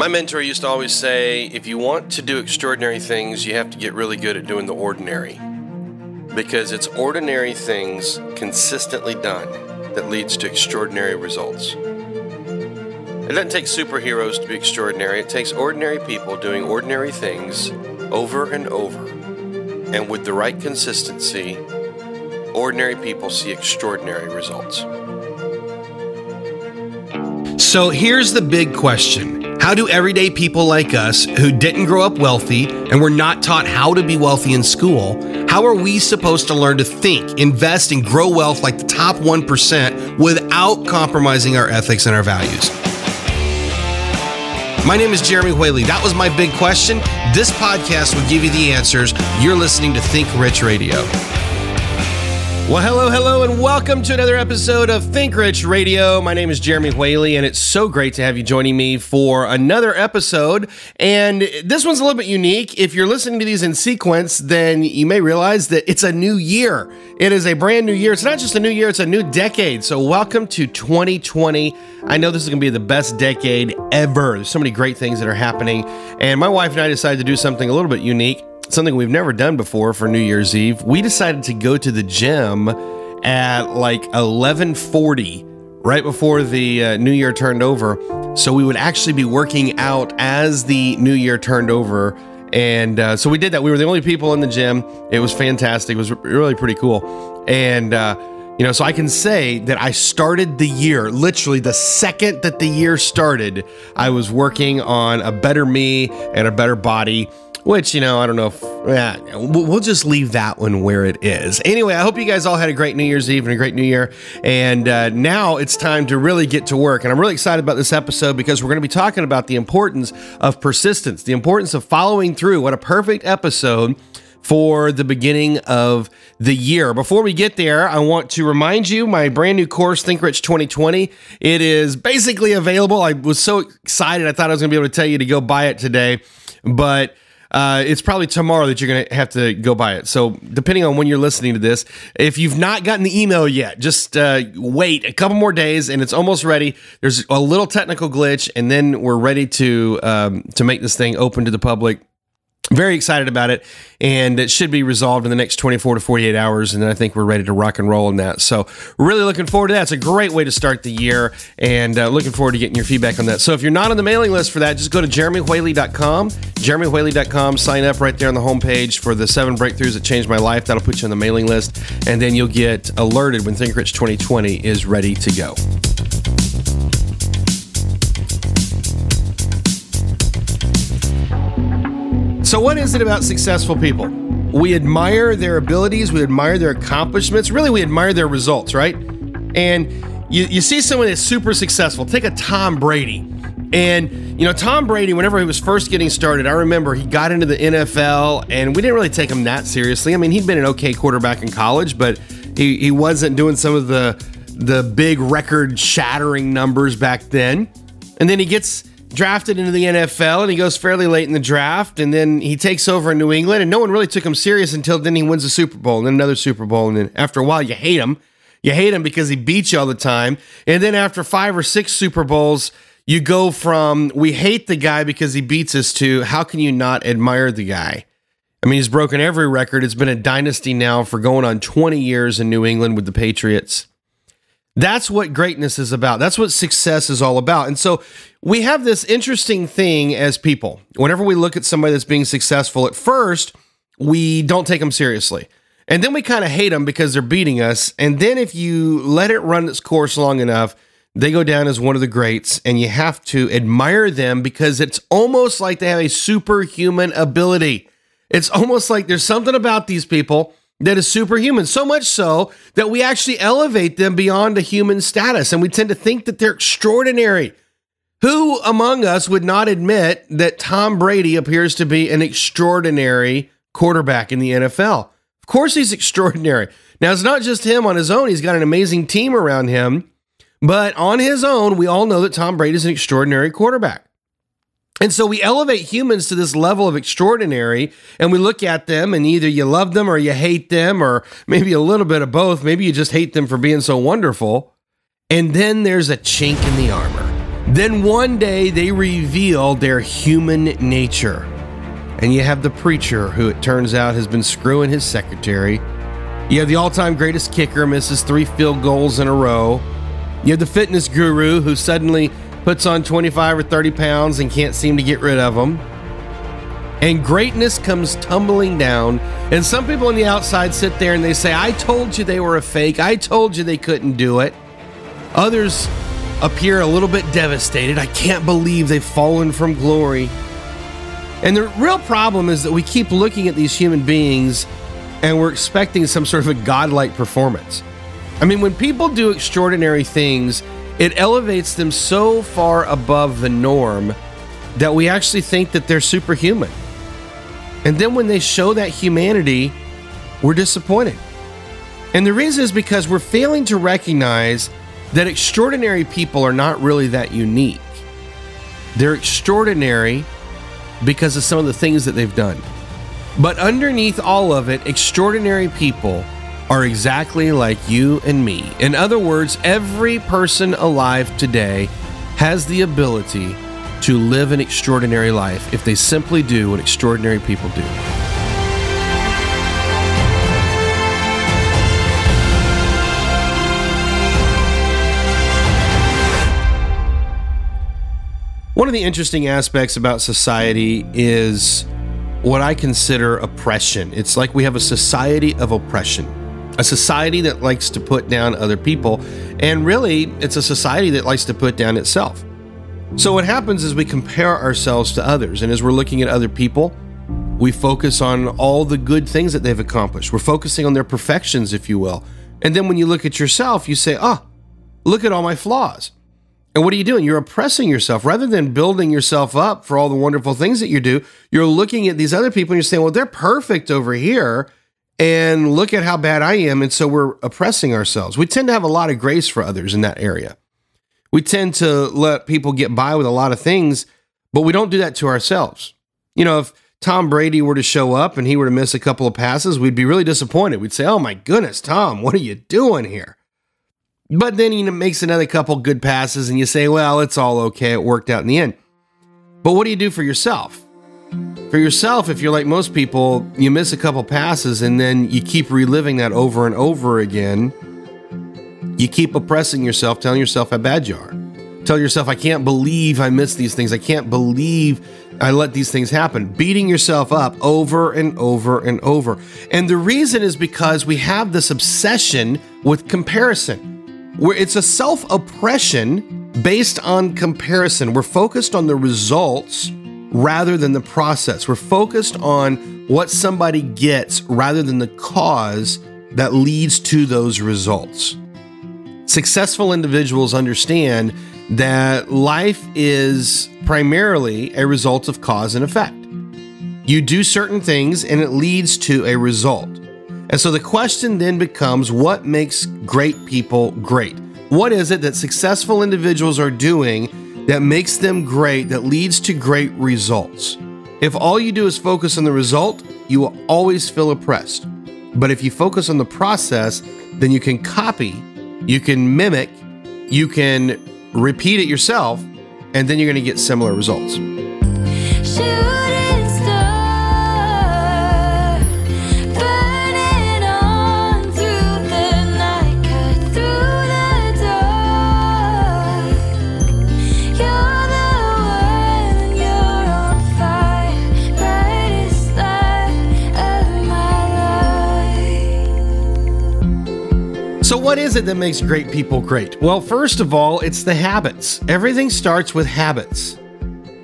My mentor used to always say if you want to do extraordinary things, you have to get really good at doing the ordinary. Because it's ordinary things consistently done that leads to extraordinary results. It doesn't take superheroes to be extraordinary, it takes ordinary people doing ordinary things over and over. And with the right consistency, ordinary people see extraordinary results. So here's the big question How do everyday people like us, who didn't grow up wealthy and were not taught how to be wealthy in school, how are we supposed to learn to think, invest, and grow wealth like the top 1% without compromising our ethics and our values? My name is Jeremy Whaley. That was my big question. This podcast will give you the answers. You're listening to Think Rich Radio. Well, hello, hello, and welcome to another episode of Think Rich Radio. My name is Jeremy Whaley, and it's so great to have you joining me for another episode. And this one's a little bit unique. If you're listening to these in sequence, then you may realize that it's a new year. It is a brand new year. It's not just a new year, it's a new decade. So, welcome to 2020. I know this is going to be the best decade ever. There's so many great things that are happening. And my wife and I decided to do something a little bit unique something we've never done before for New Year's Eve. We decided to go to the gym at like 11:40 right before the uh, new year turned over. So we would actually be working out as the new year turned over. And uh, so we did that. We were the only people in the gym. It was fantastic. It was really pretty cool. And, uh, you know, so I can say that I started the year literally the second that the year started. I was working on a better me and a better body which, you know, I don't know if, yeah, we'll just leave that one where it is. Anyway, I hope you guys all had a great New Year's Eve and a great New Year. And uh, now it's time to really get to work. And I'm really excited about this episode because we're going to be talking about the importance of persistence, the importance of following through. What a perfect episode for the beginning of the year. Before we get there, I want to remind you my brand new course, Think Rich 2020. It is basically available. I was so excited. I thought I was going to be able to tell you to go buy it today. But uh, it's probably tomorrow that you're going to have to go buy it. So, depending on when you're listening to this, if you've not gotten the email yet, just uh, wait a couple more days, and it's almost ready. There's a little technical glitch, and then we're ready to um, to make this thing open to the public very excited about it and it should be resolved in the next 24 to 48 hours and then i think we're ready to rock and roll in that. So really looking forward to that. It's a great way to start the year and uh, looking forward to getting your feedback on that. So if you're not on the mailing list for that just go to jeremywhaley.com jeremywhaley.com sign up right there on the homepage for the seven breakthroughs that changed my life. That'll put you on the mailing list and then you'll get alerted when think rich 2020 is ready to go So, what is it about successful people? We admire their abilities, we admire their accomplishments, really, we admire their results, right? And you, you see someone that's super successful. Take a Tom Brady. And, you know, Tom Brady, whenever he was first getting started, I remember he got into the NFL and we didn't really take him that seriously. I mean, he'd been an okay quarterback in college, but he, he wasn't doing some of the the big record shattering numbers back then. And then he gets drafted into the NFL and he goes fairly late in the draft and then he takes over in New England and no one really took him serious until then he wins a Super Bowl and then another Super Bowl and then after a while you hate him. You hate him because he beats you all the time. And then after 5 or 6 Super Bowls, you go from we hate the guy because he beats us to how can you not admire the guy? I mean, he's broken every record. It's been a dynasty now for going on 20 years in New England with the Patriots. That's what greatness is about. That's what success is all about. And so we have this interesting thing as people. Whenever we look at somebody that's being successful, at first, we don't take them seriously. And then we kind of hate them because they're beating us. And then if you let it run its course long enough, they go down as one of the greats, and you have to admire them because it's almost like they have a superhuman ability. It's almost like there's something about these people that is superhuman. So much so that we actually elevate them beyond a human status. And we tend to think that they're extraordinary. Who among us would not admit that Tom Brady appears to be an extraordinary quarterback in the NFL? Of course, he's extraordinary. Now, it's not just him on his own, he's got an amazing team around him. But on his own, we all know that Tom Brady is an extraordinary quarterback. And so we elevate humans to this level of extraordinary, and we look at them, and either you love them or you hate them, or maybe a little bit of both. Maybe you just hate them for being so wonderful. And then there's a chink in the armor. Then one day they reveal their human nature. And you have the preacher who it turns out has been screwing his secretary. You have the all time greatest kicker misses three field goals in a row. You have the fitness guru who suddenly puts on 25 or 30 pounds and can't seem to get rid of them. And greatness comes tumbling down. And some people on the outside sit there and they say, I told you they were a fake. I told you they couldn't do it. Others appear a little bit devastated. I can't believe they've fallen from glory. And the real problem is that we keep looking at these human beings and we're expecting some sort of a godlike performance. I mean, when people do extraordinary things, it elevates them so far above the norm that we actually think that they're superhuman. And then when they show that humanity, we're disappointed. And the reason is because we're failing to recognize that extraordinary people are not really that unique. They're extraordinary because of some of the things that they've done. But underneath all of it, extraordinary people are exactly like you and me. In other words, every person alive today has the ability to live an extraordinary life if they simply do what extraordinary people do. One of the interesting aspects about society is what I consider oppression. It's like we have a society of oppression, a society that likes to put down other people, and really, it's a society that likes to put down itself. So, what happens is we compare ourselves to others, and as we're looking at other people, we focus on all the good things that they've accomplished. We're focusing on their perfections, if you will. And then when you look at yourself, you say, oh, look at all my flaws. And what are you doing? You're oppressing yourself rather than building yourself up for all the wonderful things that you do. You're looking at these other people and you're saying, well, they're perfect over here. And look at how bad I am. And so we're oppressing ourselves. We tend to have a lot of grace for others in that area. We tend to let people get by with a lot of things, but we don't do that to ourselves. You know, if Tom Brady were to show up and he were to miss a couple of passes, we'd be really disappointed. We'd say, oh my goodness, Tom, what are you doing here? But then he makes another couple good passes and you say, well, it's all okay. It worked out in the end. But what do you do for yourself? For yourself, if you're like most people, you miss a couple passes and then you keep reliving that over and over again. You keep oppressing yourself, telling yourself how bad you are. Tell yourself, I can't believe I missed these things. I can't believe I let these things happen. Beating yourself up over and over and over. And the reason is because we have this obsession with comparison where it's a self oppression based on comparison. We're focused on the results rather than the process. We're focused on what somebody gets rather than the cause that leads to those results. Successful individuals understand that life is primarily a result of cause and effect. You do certain things and it leads to a result. And so the question then becomes what makes great people great? What is it that successful individuals are doing that makes them great, that leads to great results? If all you do is focus on the result, you will always feel oppressed. But if you focus on the process, then you can copy, you can mimic, you can repeat it yourself, and then you're going to get similar results. What is it that makes great people great? Well, first of all, it's the habits. Everything starts with habits,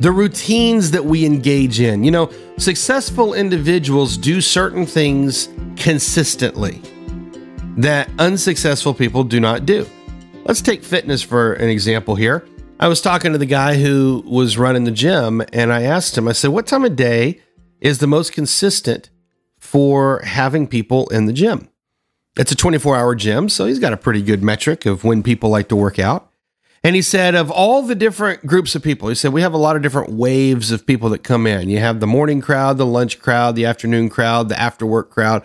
the routines that we engage in. You know, successful individuals do certain things consistently that unsuccessful people do not do. Let's take fitness for an example here. I was talking to the guy who was running the gym, and I asked him, I said, What time of day is the most consistent for having people in the gym? It's a 24 hour gym, so he's got a pretty good metric of when people like to work out. And he said, of all the different groups of people, he said, we have a lot of different waves of people that come in. You have the morning crowd, the lunch crowd, the afternoon crowd, the after work crowd,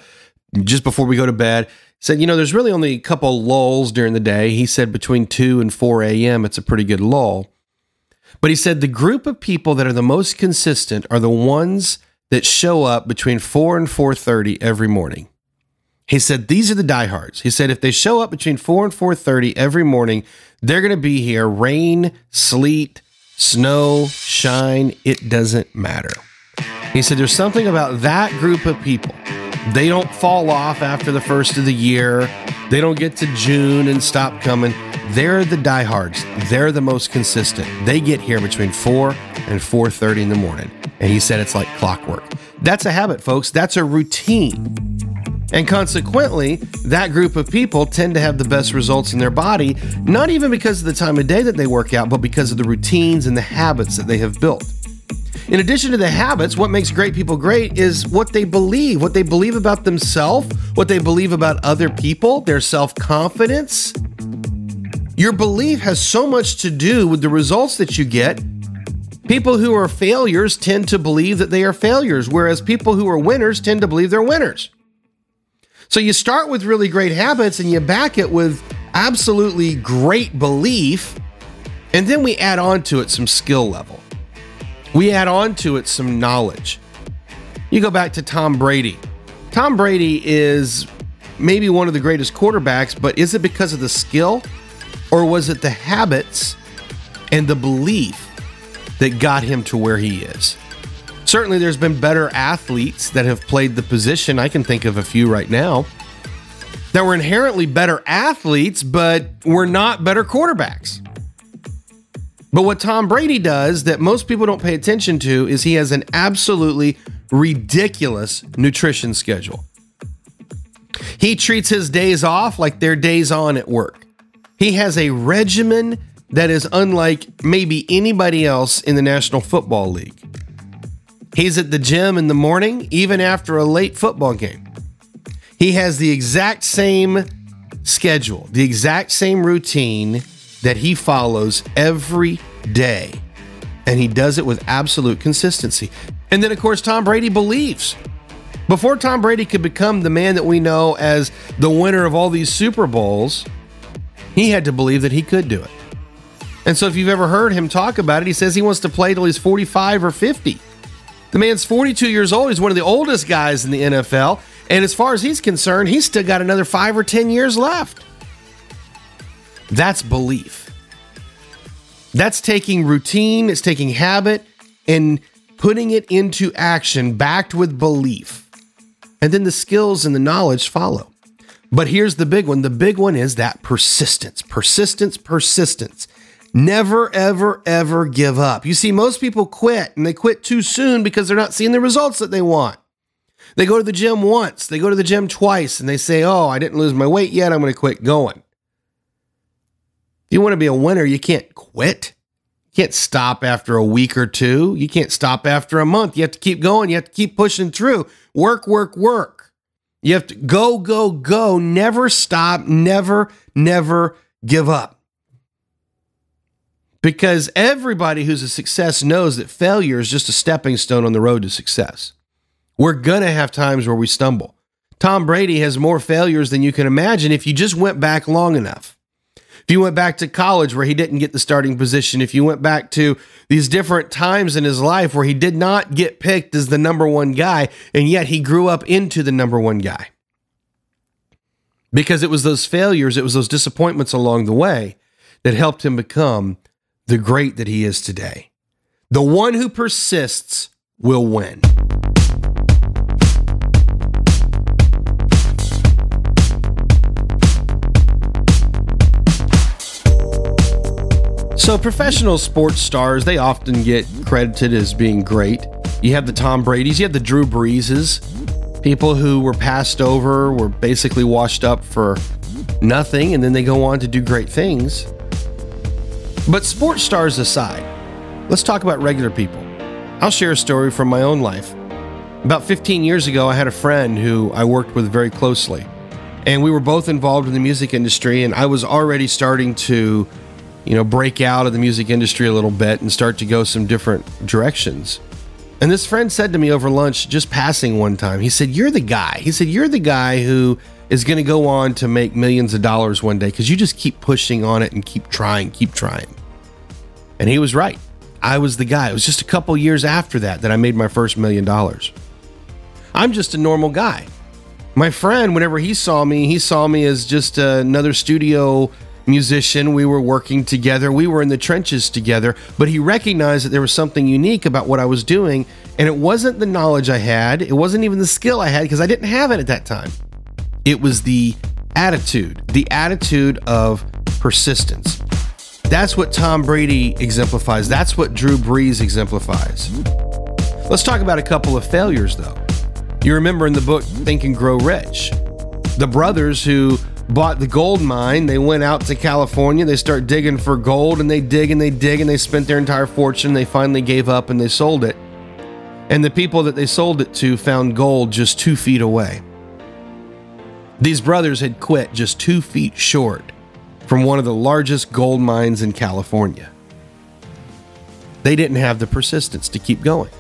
just before we go to bed. He said, you know, there's really only a couple lulls during the day. He said between 2 and 4 a.m., it's a pretty good lull. But he said the group of people that are the most consistent are the ones that show up between 4 and 4:30 every morning. He said these are the diehards. He said if they show up between 4 and 4:30 every morning, they're going to be here rain, sleet, snow, shine, it doesn't matter. He said there's something about that group of people. They don't fall off after the first of the year. They don't get to June and stop coming. They're the diehards. They're the most consistent. They get here between 4 and 4:30 in the morning. And he said it's like clockwork. That's a habit, folks. That's a routine. And consequently, that group of people tend to have the best results in their body, not even because of the time of day that they work out, but because of the routines and the habits that they have built. In addition to the habits, what makes great people great is what they believe, what they believe about themselves, what they believe about other people, their self confidence. Your belief has so much to do with the results that you get. People who are failures tend to believe that they are failures, whereas people who are winners tend to believe they're winners. So you start with really great habits and you back it with absolutely great belief, and then we add on to it some skill level. We add on to it some knowledge. You go back to Tom Brady. Tom Brady is maybe one of the greatest quarterbacks, but is it because of the skill or was it the habits and the belief that got him to where he is? Certainly, there's been better athletes that have played the position. I can think of a few right now that were inherently better athletes, but were not better quarterbacks. But what Tom Brady does that most people don't pay attention to is he has an absolutely ridiculous nutrition schedule. He treats his days off like they're days on at work. He has a regimen that is unlike maybe anybody else in the National Football League. He's at the gym in the morning, even after a late football game. He has the exact same schedule, the exact same routine that he follows every day. And he does it with absolute consistency. And then, of course, Tom Brady believes. Before Tom Brady could become the man that we know as the winner of all these Super Bowls, he had to believe that he could do it. And so, if you've ever heard him talk about it, he says he wants to play till he's 45 or 50. The man's 42 years old. He's one of the oldest guys in the NFL. And as far as he's concerned, he's still got another five or 10 years left. That's belief. That's taking routine, it's taking habit and putting it into action backed with belief. And then the skills and the knowledge follow. But here's the big one the big one is that persistence, persistence, persistence. Never, ever, ever give up. You see, most people quit and they quit too soon because they're not seeing the results that they want. They go to the gym once, they go to the gym twice, and they say, Oh, I didn't lose my weight yet. I'm going to quit going. If you want to be a winner, you can't quit. You can't stop after a week or two. You can't stop after a month. You have to keep going. You have to keep pushing through. Work, work, work. You have to go, go, go. Never stop. Never, never give up. Because everybody who's a success knows that failure is just a stepping stone on the road to success. We're going to have times where we stumble. Tom Brady has more failures than you can imagine if you just went back long enough. If you went back to college where he didn't get the starting position, if you went back to these different times in his life where he did not get picked as the number one guy, and yet he grew up into the number one guy. Because it was those failures, it was those disappointments along the way that helped him become the great that he is today. The one who persists will win. So, professional sports stars, they often get credited as being great. You have the Tom Brady's, you have the Drew Breeses, people who were passed over, were basically washed up for nothing, and then they go on to do great things. But sports stars aside, let's talk about regular people. I'll share a story from my own life. About 15 years ago, I had a friend who I worked with very closely, and we were both involved in the music industry, and I was already starting to you know, break out of the music industry a little bit and start to go some different directions. And this friend said to me over lunch, just passing one time, he said, You're the guy. He said, You're the guy who is going to go on to make millions of dollars one day because you just keep pushing on it and keep trying, keep trying. And he was right. I was the guy. It was just a couple years after that that I made my first million dollars. I'm just a normal guy. My friend, whenever he saw me, he saw me as just another studio musician. We were working together, we were in the trenches together, but he recognized that there was something unique about what I was doing. And it wasn't the knowledge I had, it wasn't even the skill I had because I didn't have it at that time. It was the attitude, the attitude of persistence. That's what Tom Brady exemplifies. That's what Drew Brees exemplifies. Let's talk about a couple of failures, though. You remember in the book Think and Grow Rich, the brothers who bought the gold mine, they went out to California, they start digging for gold, and they dig and they dig and they spent their entire fortune. They finally gave up and they sold it. And the people that they sold it to found gold just two feet away. These brothers had quit just two feet short from one of the largest gold mines in California. They didn't have the persistence to keep going.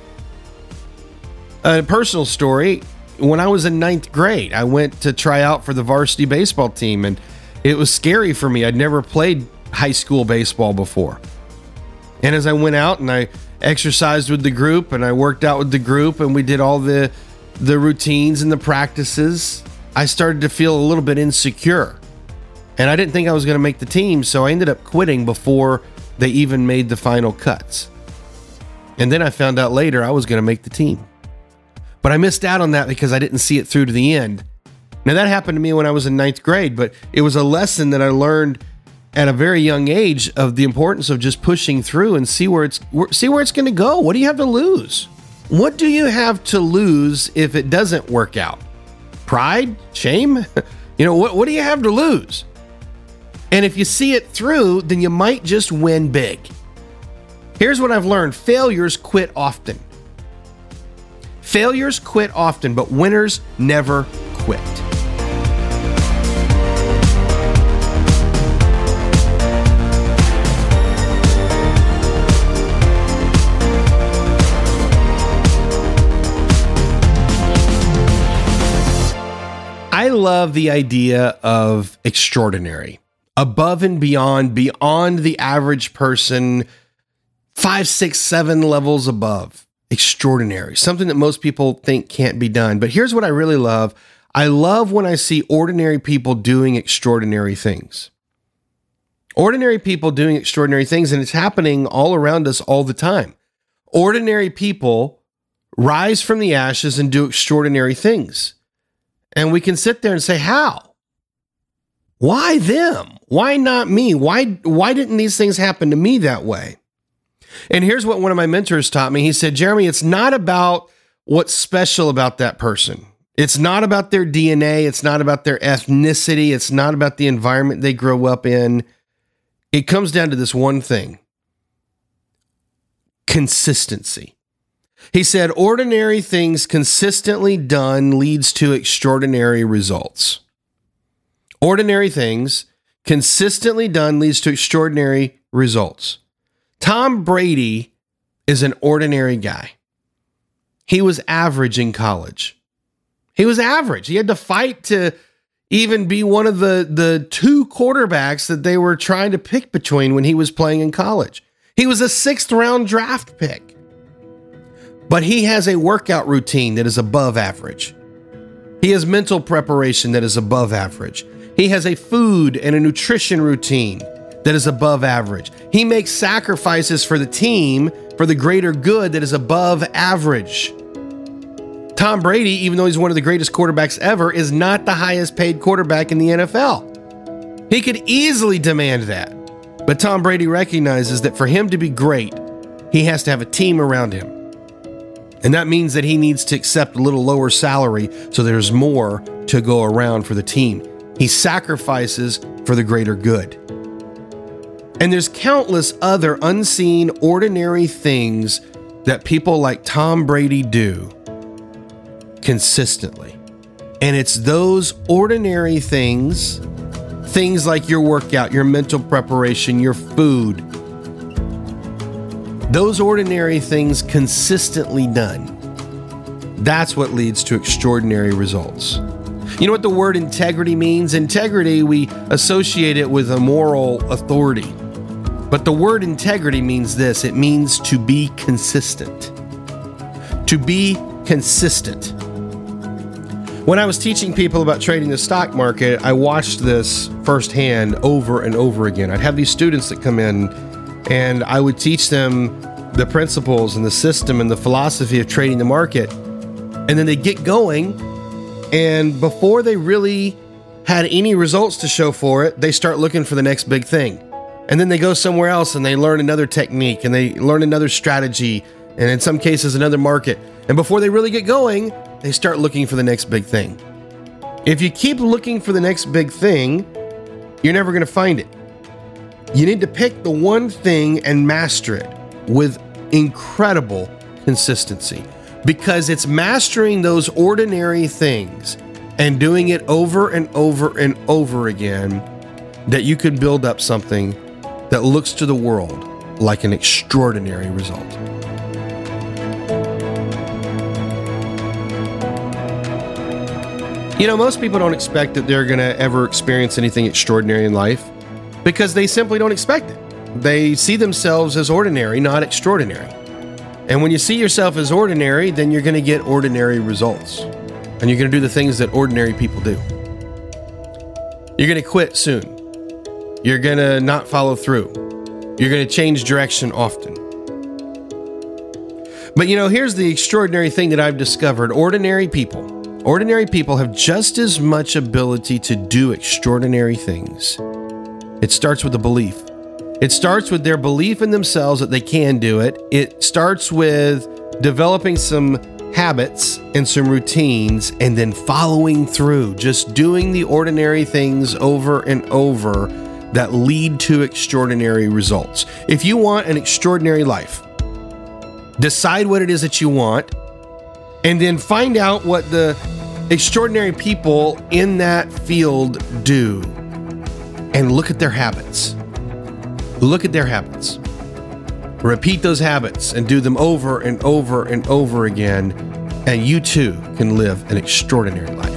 A personal story when I was in ninth grade, I went to try out for the varsity baseball team, and it was scary for me. I'd never played high school baseball before. And as I went out and I exercised with the group and I worked out with the group and we did all the the routines and the practices, I started to feel a little bit insecure. And I didn't think I was going to make the team, so I ended up quitting before they even made the final cuts. And then I found out later I was going to make the team. But I missed out on that because I didn't see it through to the end. Now, that happened to me when I was in ninth grade, but it was a lesson that I learned at a very young age of the importance of just pushing through and see where it's see where it's going to go. What do you have to lose? What do you have to lose if it doesn't work out? Pride, shame? you know, what, what do you have to lose? And if you see it through, then you might just win big. Here's what I've learned failures quit often. Failures quit often, but winners never quit. Love the idea of extraordinary, above and beyond, beyond the average person, five, six, seven levels above. Extraordinary, something that most people think can't be done. But here's what I really love I love when I see ordinary people doing extraordinary things. Ordinary people doing extraordinary things, and it's happening all around us all the time. Ordinary people rise from the ashes and do extraordinary things. And we can sit there and say, how? Why them? Why not me? Why why didn't these things happen to me that way? And here's what one of my mentors taught me. He said, Jeremy, it's not about what's special about that person. It's not about their DNA. It's not about their ethnicity. It's not about the environment they grow up in. It comes down to this one thing consistency. He said, ordinary things consistently done leads to extraordinary results. Ordinary things consistently done leads to extraordinary results. Tom Brady is an ordinary guy. He was average in college. He was average. He had to fight to even be one of the, the two quarterbacks that they were trying to pick between when he was playing in college. He was a sixth round draft pick. But he has a workout routine that is above average. He has mental preparation that is above average. He has a food and a nutrition routine that is above average. He makes sacrifices for the team for the greater good that is above average. Tom Brady, even though he's one of the greatest quarterbacks ever, is not the highest paid quarterback in the NFL. He could easily demand that. But Tom Brady recognizes that for him to be great, he has to have a team around him. And that means that he needs to accept a little lower salary so there's more to go around for the team. He sacrifices for the greater good. And there's countless other unseen, ordinary things that people like Tom Brady do consistently. And it's those ordinary things, things like your workout, your mental preparation, your food, those ordinary things consistently done, that's what leads to extraordinary results. You know what the word integrity means? Integrity, we associate it with a moral authority. But the word integrity means this it means to be consistent. To be consistent. When I was teaching people about trading the stock market, I watched this firsthand over and over again. I'd have these students that come in and I would teach them the principles and the system and the philosophy of trading the market. And then they get going, and before they really had any results to show for it, they start looking for the next big thing. And then they go somewhere else and they learn another technique and they learn another strategy, and in some cases, another market. And before they really get going, they start looking for the next big thing. If you keep looking for the next big thing, you're never going to find it. You need to pick the one thing and master it with incredible consistency because it's mastering those ordinary things and doing it over and over and over again that you can build up something that looks to the world like an extraordinary result. You know, most people don't expect that they're going to ever experience anything extraordinary in life because they simply don't expect it. They see themselves as ordinary, not extraordinary. And when you see yourself as ordinary, then you're going to get ordinary results. And you're going to do the things that ordinary people do. You're going to quit soon. You're going to not follow through. You're going to change direction often. But you know, here's the extraordinary thing that I've discovered ordinary people Ordinary people have just as much ability to do extraordinary things. It starts with a belief. It starts with their belief in themselves that they can do it. It starts with developing some habits and some routines and then following through, just doing the ordinary things over and over that lead to extraordinary results. If you want an extraordinary life, decide what it is that you want and then find out what the extraordinary people in that field do and look at their habits. Look at their habits. Repeat those habits and do them over and over and over again, and you too can live an extraordinary life.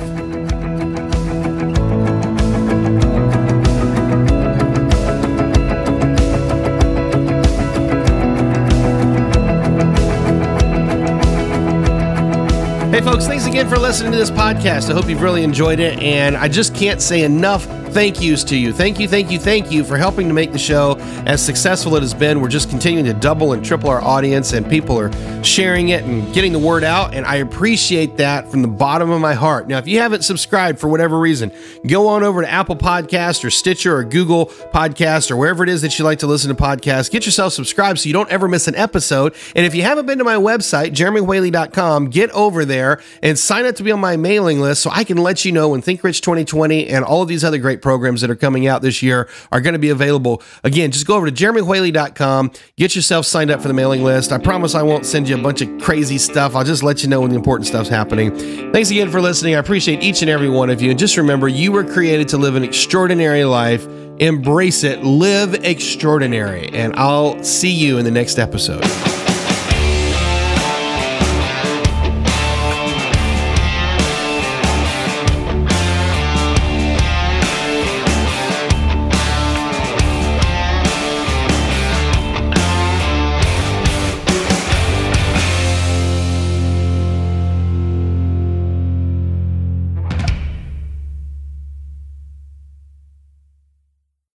Hey, folks, thanks again for listening to this podcast. I hope you've really enjoyed it. And I just can't say enough thank yous to you. Thank you, thank you, thank you for helping to make the show as successful it has been. We're just continuing to double and triple our audience, and people are sharing it and getting the word out. And I appreciate that from the bottom of my heart. Now, if you haven't subscribed for whatever reason, go on over to Apple Podcast or Stitcher or Google Podcast or wherever it is that you like to listen to podcasts. Get yourself subscribed so you don't ever miss an episode. And if you haven't been to my website, jeremywhaley.com, get over there and sign up to be on my mailing list so I can let you know when Think Rich 2020 and all of these other great programs that are coming out this year are going to be available. Again, just go over to jeremywhaley.com, get yourself signed up for the mailing list. I promise I won't send you a bunch of crazy stuff. I'll just let you know when the important stuff's happening. Thanks again for listening. I appreciate each and every one of you. And just remember, you were created to live an extraordinary life. Embrace it, live extraordinary, and I'll see you in the next episode.